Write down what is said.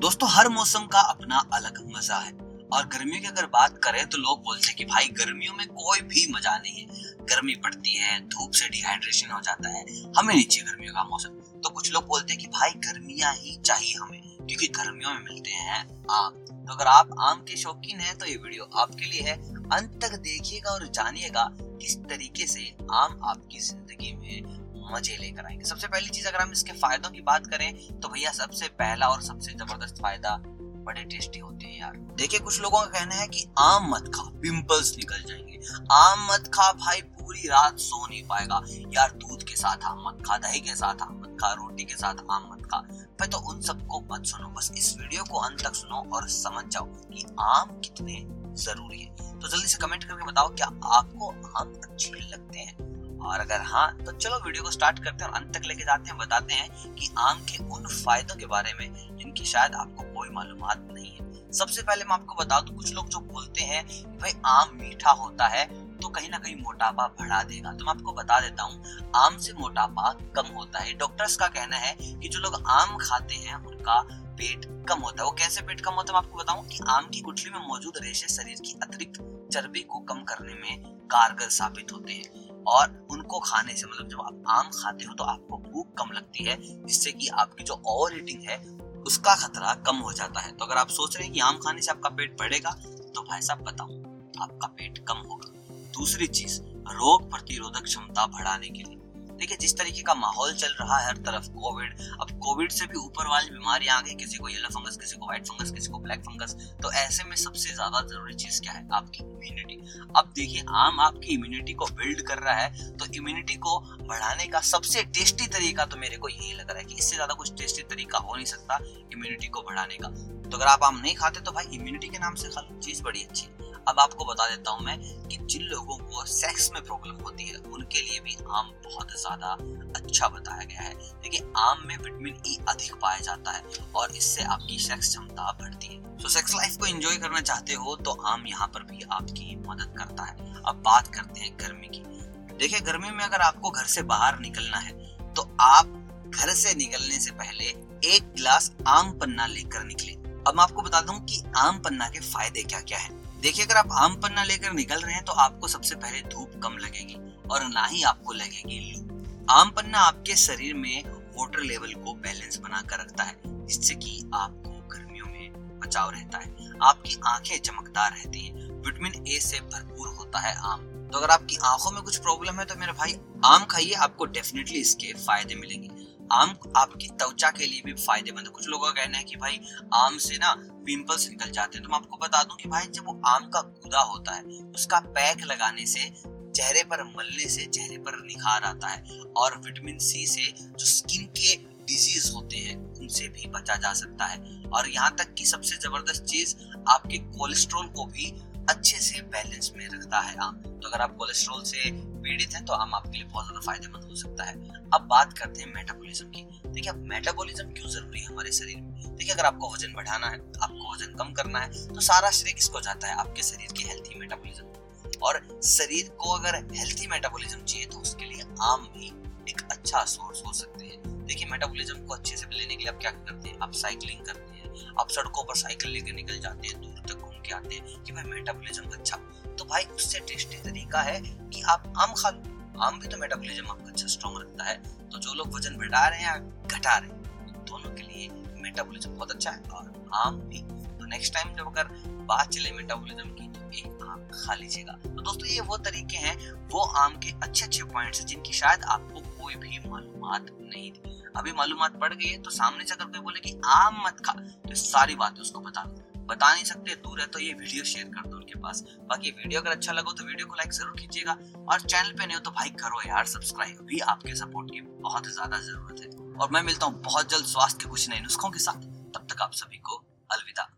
दोस्तों, हर मौसम का अपना अलग मज़ा है। और गर्मियों की अगर बात करें तो लोग बोलते हैं कि भाई, गर्मियों में कोई भी मज़ा नहीं है। गर्मी पड़ती है, धूप से डिहाइड्रेशन हो जाता है। हमें नहीं चाहिए गर्मियों का मौसम। तो कुछ लोग बोलते हैं कि भाई, गर्मियाँ ही चाहिए हमें, क्योंकि गर्मियों में मिलते हैं आम। तो अगर आप आम के शौकीन हैं तो ये वीडियो आपके लिए है। अंत तक देखिएगा और जानिएगा किस तरीके से आम आपकी ज़िंदगी में मज़े लेकर आएँगे। सबसे पहली चीज़ अगर हम इसके फायदों की बात करें तो भैया सबसे पहला और सबसे ज़बरदस्त फ़ायदा बड़े टेस्टी होते हैं यार। देखिए, कुछ लोगों का कहना है कि आम मत खा पिंपल्स निकल जाएँगे। आम मत खा, भाई, पूरी रात सो नहीं पाएगा। यार, दूध के साथ आम मत खा, दही के साथ आम मत खा, रोटी के साथ आम मत खा। भाई तो उन सबको मत सुनो, बस इस वीडियो को अंत तक सुनो और समझ जाओ कि आम कितने ज़रूरी है। तो जल्दी से कमेंट करके बताओ, क्या आपको आम अच्छे लगते हैं? और अगर हाँ तो चलो वीडियो को स्टार्ट करते हैं और अंत तक लेके जाते हैं, बताते हैं कि आम के उन फायदों के बारे में जिनकी शायद आपको कोई मालूम नहीं है। सबसे पहले मैं आपको बता दूँ, कुछ लोग जो बोलते हैं भाई आम मीठा होता है तो कहीं ना कहीं मोटापा बढ़ा देगा। तो मैं आपको बता देता हूँ, आम से मोटापा कम होता है। डॉक्टर्स का कहना है कि जो लोग आम खाते हैं, उनका पेट कम होता है। वो कैसे पेट कम होता है मैं आपको बताऊँ? कि आम की गुठली में मौजूद रेशे शरीर की अतिरिक्त चर्बी को कम करने में कारगर साबित होते हैं। और उनको खाने से मतलब जब आप आम खाते हो तो आपको भूख कम लगती है, जिससे कि आपकी जो ओवर ईटिंग है, उसका खतरा कम हो जाता है। तो अगर आप सोच रहे हैं कि आम खाने से आपका पेट बढ़ेगा तो भाई साहब बताओ, आपका पेट कम होगा। दूसरी चीज़, रोग प्रतिरोधक क्षमता बढ़ाने के लिए। देखिए, जिस तरीके का माहौल चल रहा है हर तरफ़ कोविड, अब कोविड से भी ऊपर वाली बीमारियाँ आ गई, किसी को येलो फंगस किसी को व्हाइट फंगस किसी को ब्लैक फंगस तो ऐसे में सबसे ज़्यादा ज़रूरी चीज़ क्या है? आपकी इम्यूनिटी अब देखिए, आम आपकी इम्यूनिटी को बिल्ड कर रहा है तो इम्यूनिटी को बढ़ाने का सबसे टेस्टी तरीका तो मेरे को यही लग रहा है कि इससे ज़्यादा कुछ टेस्टी तरीका हो नहीं सकता इम्यूनिटी को बढ़ाने का। तो अगर आप आम नहीं खाते तो भाई इम्यूनिटी के नाम से खा लो, चीज़ बड़ी अच्छी है। अब आपको बता देता हूँ मैं कि जिन लोगों को सेक्स में प्रॉब्लम होती है, उनके लिए भी आम बहुत ज़्यादा अच्छा बताया गया है। देखिए, आम में विटामिन ई e अधिक पाया जाता है और इससे आपकी सेक्स क्षमता बढ़ती है। तो सेक्स लाइफ को एंजॉय करना चाहते हो तो आम यहाँ पर भी आपकी मदद करता है। अब बात करते हैं गर्मी की। देखिए, गर्मी में अगर आपको घर से बाहर निकलना है तो आप घर से निकलने से पहले एक गिलास आम पन्ना लेकर निकले। अब मैं आपको बता दूँ कि आम पन्ना के फ़ायदे क्या क्या है। देखिए, अगर आप आम पन्ना लेकर निकल रहे हैं तो आपको सबसे पहले धूप कम लगेगी और ना ही आपको लगेगी लू। आम पन्ना आपके शरीर में वाटर लेवल को बैलेंस बना कर रखता है, जिससे कि आपको गर्मियों में बचाव रहता है। आपकी आँखें चमकदार रहती हैं विटामिन ए से भरपूर होता है आम। तो अगर आपकी आँखों में कुछ प्रॉब्लम है तो मेरे भाई, आम खाइए, आपको डेफिनेटली इसके फ़ायदे मिलेंगे। आम आपकी त्वचा के लिए भी फ़ायदेमंद है। कुछ लोगों का कहना है कि भाई, आम से ना पिंपल्स निकल जाते हैं। तो मैं आपको बता दूँ कि भाई, जब वो आम का गूदा होता है, उसका पैक लगाने से, चेहरे पर मलने से, चेहरे पर निखार आता है और विटामिन सी से जो स्किन के डिज़ीज़ होते हैं, उनसे भी बचा जा सकता है। और यहाँ तक कि सबसे ज़बरदस्त चीज़, आपके कोलेस्ट्रॉल को भी अच्छे से बैलेंस में रखता है आम। तो अगर आप कोलेस्ट्रॉल से पीड़ित हैं तो आम आपके लिए बहुत ज़्यादा फ़ायदेमंद हो सकता है। अब बात करते हैं मेटाबॉलिज्म की। देखिए, अब मेटाबॉलिज्म क्यों ज़रूरी है हमारे शरीर में? देखिए, अगर आपको वज़न बढ़ाना है, आपको वज़न कम करना है तो सारा श्रेय किसको जाता है? आपके शरीर की हेल्थी मेटाबॉलिज्म और शरीर को अगर हेल्थी मेटाबॉलिज्म चाहिए तो उसके लिए आम भी एक अच्छा सोर्स हो सकते हैं। देखिए मेटाबॉलिज्म को अच्छे से लेने के लिए आप क्या करते हैं? आप साइकिलिंग करते हैं। आप सड़कों पर साइकिल लेकर निकल जाते हैं, दूर तक घूम के आते हैं कि भाई मेटाबॉलिज्म अच्छा। तो भाई, उससे टेस्टी तरीका है आप आम खा लो आम भी तो मेटाबॉलिज्म आपका अच्छा स्ट्रॉन्ग रखता है तो जो लोग वज़न बढ़ा रहे हैं या घटा रहे हैं दोनों के लिए मेटाबॉलिज्म बहुत अच्छा है और आम भी। तो नेक्स्ट टाइम जब अगर बात चले मेटाबॉलिज्म की तो एक आम खा लीजिएगा। तो दोस्तों, ये वो तरीके हैं, वो आम के अच्छे अच्छे पॉइंट्स हैं, जिनकी शायद आपको कोई भी मालूम नहीं थी। अभी मालूम पड़ गई है तो सामने से अगर कोई बोले कि आम मत खा तो सारी बातें उसको बता दो। बता नहीं सकते, दूर है तो ये वीडियो शेयर कर दो उनके पास। बाकी वीडियो अगर अच्छा लगा तो वीडियो को लाइक ज़रूर कीजिएगा। और चैनल पे नहीं हो तो भाई करो यार सब्सक्राइब भी आपके सपोर्ट की बहुत ज़्यादा ज़रूरत है। और मैं मिलता हूँ बहुत जल्द स्वास्थ्य के कुछ नए नुस्खों के साथ। तब तक आप सभी को अलविदा।